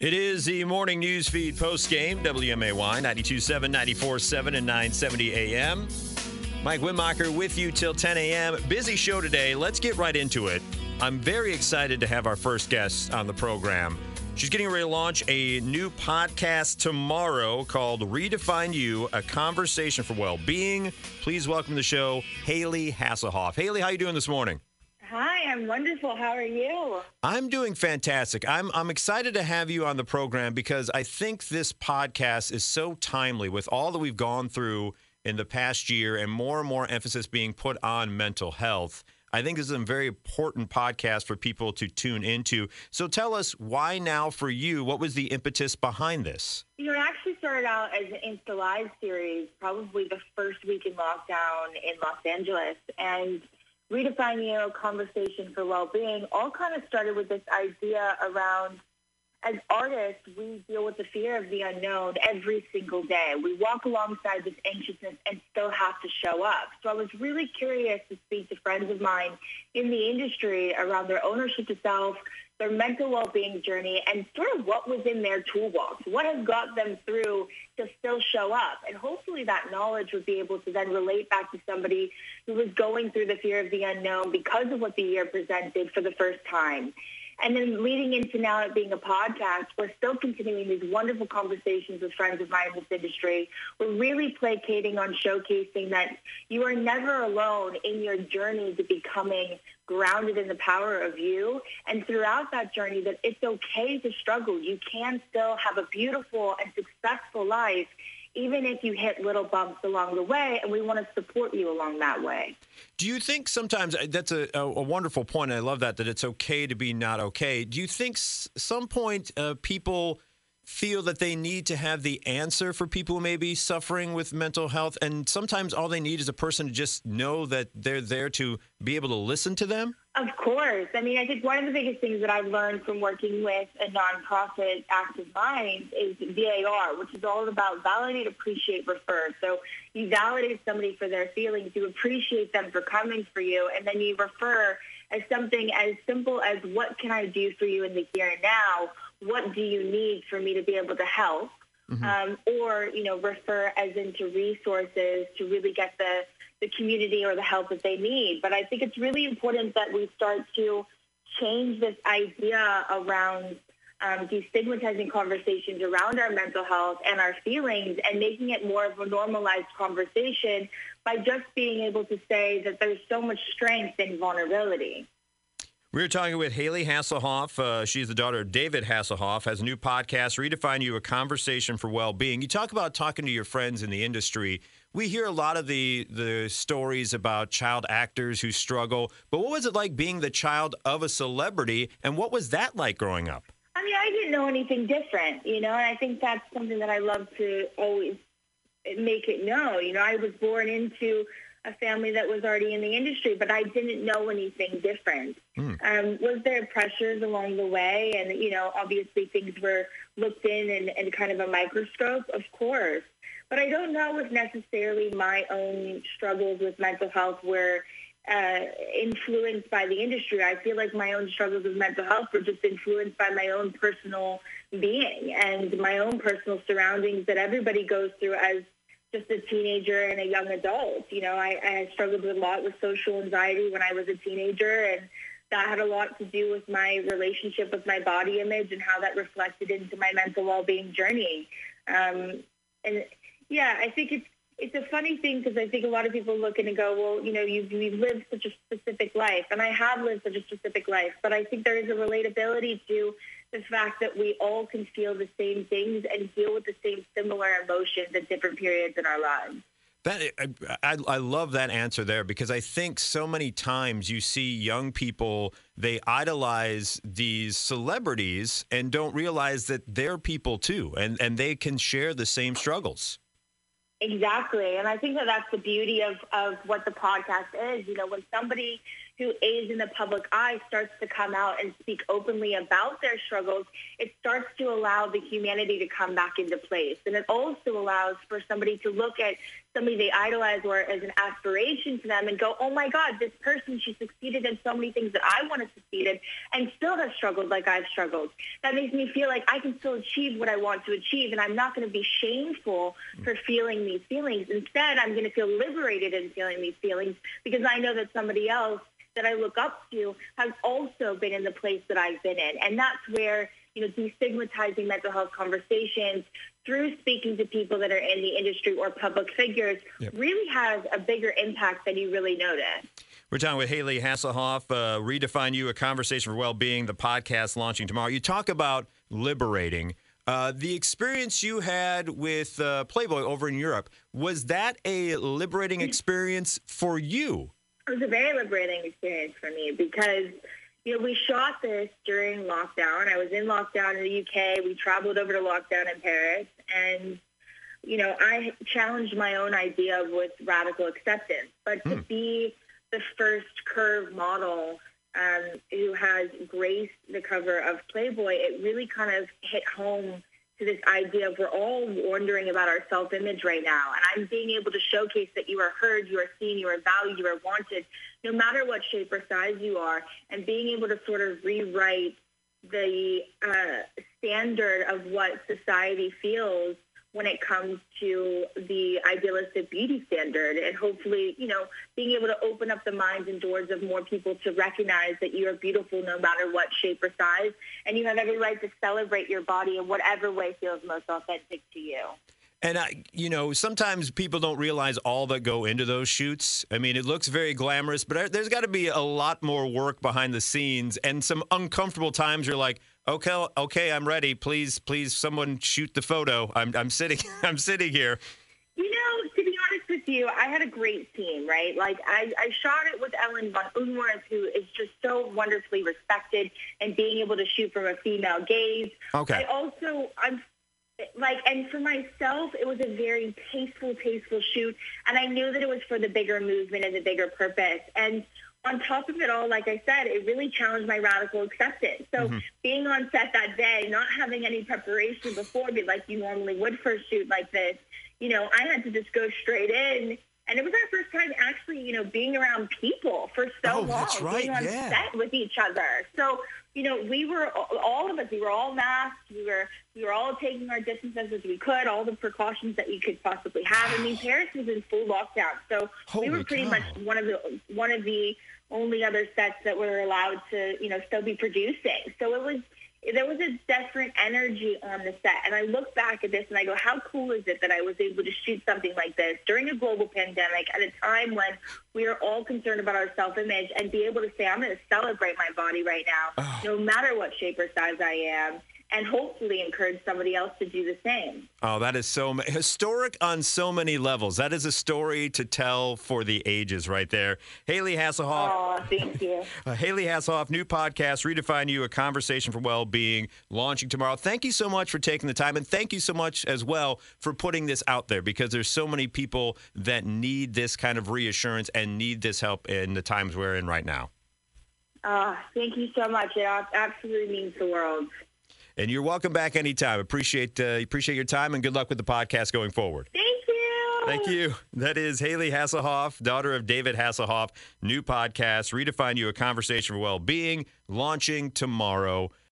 It is the morning news feed post game, WMAY 927, 947, and 970 AM. Mike Wimacher with you till 10 a.m. Busy show today. Let's get right into it. I'm very excited to have our first guest on the program. She's getting ready to launch a new podcast tomorrow called Redefine You, a conversation for well-being. Please welcome to the show Hayley Hasselhoff. Hayley, how are you doing this morning? Hi, I'm wonderful. How are you? I'm doing fantastic. I'm I'm excited to have you on the program because I think this podcast is so timely with all that we've gone through in the past year and more and more emphasis being put on mental health. I think this is a very important podcast for people to tune into. So tell us why now for you? What was the impetus behind this? You know, it actually started out as an Insta Live series, probably the first week in lockdown in Los Angeles. And redefining your conversation for well-being all kind of started with this idea around as artists, we deal with the fear of the unknown every single day. We walk alongside this anxiousness and still have to show up. So I was really curious to speak to friends of mine in the industry around their ownership to self, their mental well-being journey, and sort of what was in their toolbox. What has got them through to still show up? And hopefully that knowledge would be able to then relate back to somebody who was going through the fear of the unknown because of what the year presented for the first time. And then leading into now it being a podcast, we're still continuing these wonderful conversations with friends of mine in this industry. We're really placating on showcasing that you are never alone in your journey to becoming grounded in the power of you. And throughout that journey, that it's okay to struggle. You can still have a beautiful and successful life even if you hit little bumps along the way, and we want to support you along that way. Do you think sometimes uh, that's a, a, a wonderful point? I love that that it's okay to be not okay. Do you think s- some point uh, people feel that they need to have the answer for people who may be suffering with mental health, and sometimes all they need is a person to just know that they're there to be able to listen to them? Of course. I mean, I think one of the biggest things that I've learned from working with a nonprofit, Active Minds, is VAR, which is all about validate, appreciate, refer. So you validate somebody for their feelings, you appreciate them for coming for you, and then you refer as something as simple as what can I do for you in the here and now? What do you need for me to be able to help? Mm-hmm. Um, or, you know, refer as into resources to really get the the community or the help that they need. But I think it's really important that we start to change this idea around um, destigmatizing conversations around our mental health and our feelings and making it more of a normalized conversation by just being able to say that there's so much strength in vulnerability. We are talking with Hayley Hasselhoff. Uh, she's the daughter of David Hasselhoff, has a new podcast, Redefine You, a conversation for well-being. You talk about talking to your friends in the industry we hear a lot of the the stories about child actors who struggle, but what was it like being the child of a celebrity, and what was that like growing up? I mean, I didn't know anything different, you know, and I think that's something that I love to always make it know. You know, I was born into a family that was already in the industry, but I didn't know anything different. Mm. Um, was there pressures along the way? And, you know, obviously things were looked in and, and kind of a microscope, of course. But I don't know if necessarily my own struggles with mental health were uh, influenced by the industry. I feel like my own struggles with mental health were just influenced by my own personal being and my own personal surroundings that everybody goes through as just a teenager and a young adult. You know, I, I struggled a lot with social anxiety when I was a teenager and that had a lot to do with my relationship with my body image and how that reflected into my mental well-being journey. Um, and yeah, I think it's it's a funny thing because I think a lot of people look in and go, well, you know, you've, you've lived such a specific life, and I have lived such a specific life, but I think there is a relatability to the fact that we all can feel the same things and deal with the same similar emotions at different periods in our lives. That I, I love that answer there because I think so many times you see young people they idolize these celebrities and don't realize that they're people too and and they can share the same struggles. Exactly. And I think that that's the beauty of, of what the podcast is. You know, when somebody who is in the public eye starts to come out and speak openly about their struggles, it starts to allow the humanity to come back into place. And it also allows for somebody to look at somebody they idolize or as an aspiration to them and go, oh my God, this person, she succeeded in so many things that I want to succeed in and still has struggled like I've struggled. That makes me feel like I can still achieve what I want to achieve and I'm not going to be shameful for feeling these feelings. Instead, I'm going to feel liberated in feeling these feelings because I know that somebody else that I look up to has also been in the place that I've been in. And that's where, you know, destigmatizing mental health conversations through speaking to people that are in the industry or public figures yep. really has a bigger impact than you really notice. We're talking with Hayley Hasselhoff, uh, Redefine You, a conversation for well-being, the podcast launching tomorrow. You talk about liberating. Uh, the experience you had with uh, Playboy over in Europe, was that a liberating experience for you? It was a very liberating experience for me because, you know, we shot this during lockdown. I was in lockdown in the UK. We traveled over to lockdown in Paris. And, you know, I challenged my own idea with radical acceptance. But to hmm. be the first curve model um, who has graced the cover of Playboy, it really kind of hit home to this idea of we're all wondering about our self-image right now. And I'm being able to showcase that you are heard, you are seen, you are valued, you are wanted, no matter what shape or size you are, and being able to sort of rewrite the uh, standard of what society feels when it comes to the idealistic beauty standard and hopefully, you know, being able to open up the minds and doors of more people to recognize that you are beautiful no matter what shape or size and you have every right to celebrate your body in whatever way feels most authentic to you. And I, you know, sometimes people don't realize all that go into those shoots. I mean, it looks very glamorous, but there's got to be a lot more work behind the scenes and some uncomfortable times. You're like, okay, okay, I'm ready. Please, please, someone shoot the photo. I'm, I'm sitting, I'm sitting here. You know, to be honest with you, I had a great team, right? Like I, I shot it with Ellen von Unwerth, who is just so wonderfully respected, and being able to shoot from a female gaze. Okay. I also, I'm like, and for myself, it was a very tasteful, tasteful shoot, and I knew that it was for the bigger movement and the bigger purpose. And on top of it all, like I said, it really challenged my radical acceptance. So mm-hmm. being on set that day, not having any preparation before, but like you normally would for a shoot like this, you know, I had to just go straight in. And it was our first time actually, you know, being around people for so oh, long, that's right. being on yeah. set with each other. So, you know, we were all of us. We were all masked. We were we were all taking our distances as we could, all the precautions that you could possibly have. I mean, Paris was in full lockdown, so Holy we were pretty cow. much one of the one of the only other sets that were allowed to, you know, still be producing. So it was there was a different energy on the set. And I look back at this and I go, how cool is it that I was able to shoot something like this during a global pandemic at a time when we are all concerned about our self-image and be able to say, I'm going to celebrate my body right now, oh. no matter what shape or size I am and hopefully encourage somebody else to do the same. Oh, that is so historic on so many levels. That is a story to tell for the ages right there. Hayley Hasselhoff. Oh, thank you. uh, Hayley Hasselhoff, new podcast, Redefine You, a conversation for well-being, launching tomorrow. Thank you so much for taking the time, and thank you so much as well for putting this out there because there's so many people that need this kind of reassurance and need this help in the times we're in right now. Uh, thank you so much. It absolutely means the world. And you're welcome back anytime. Appreciate uh, appreciate your time and good luck with the podcast going forward. Thank you. Thank you. That is Hayley Hasselhoff, daughter of David Hasselhoff. New podcast, Redefine You, a conversation for well-being, launching tomorrow.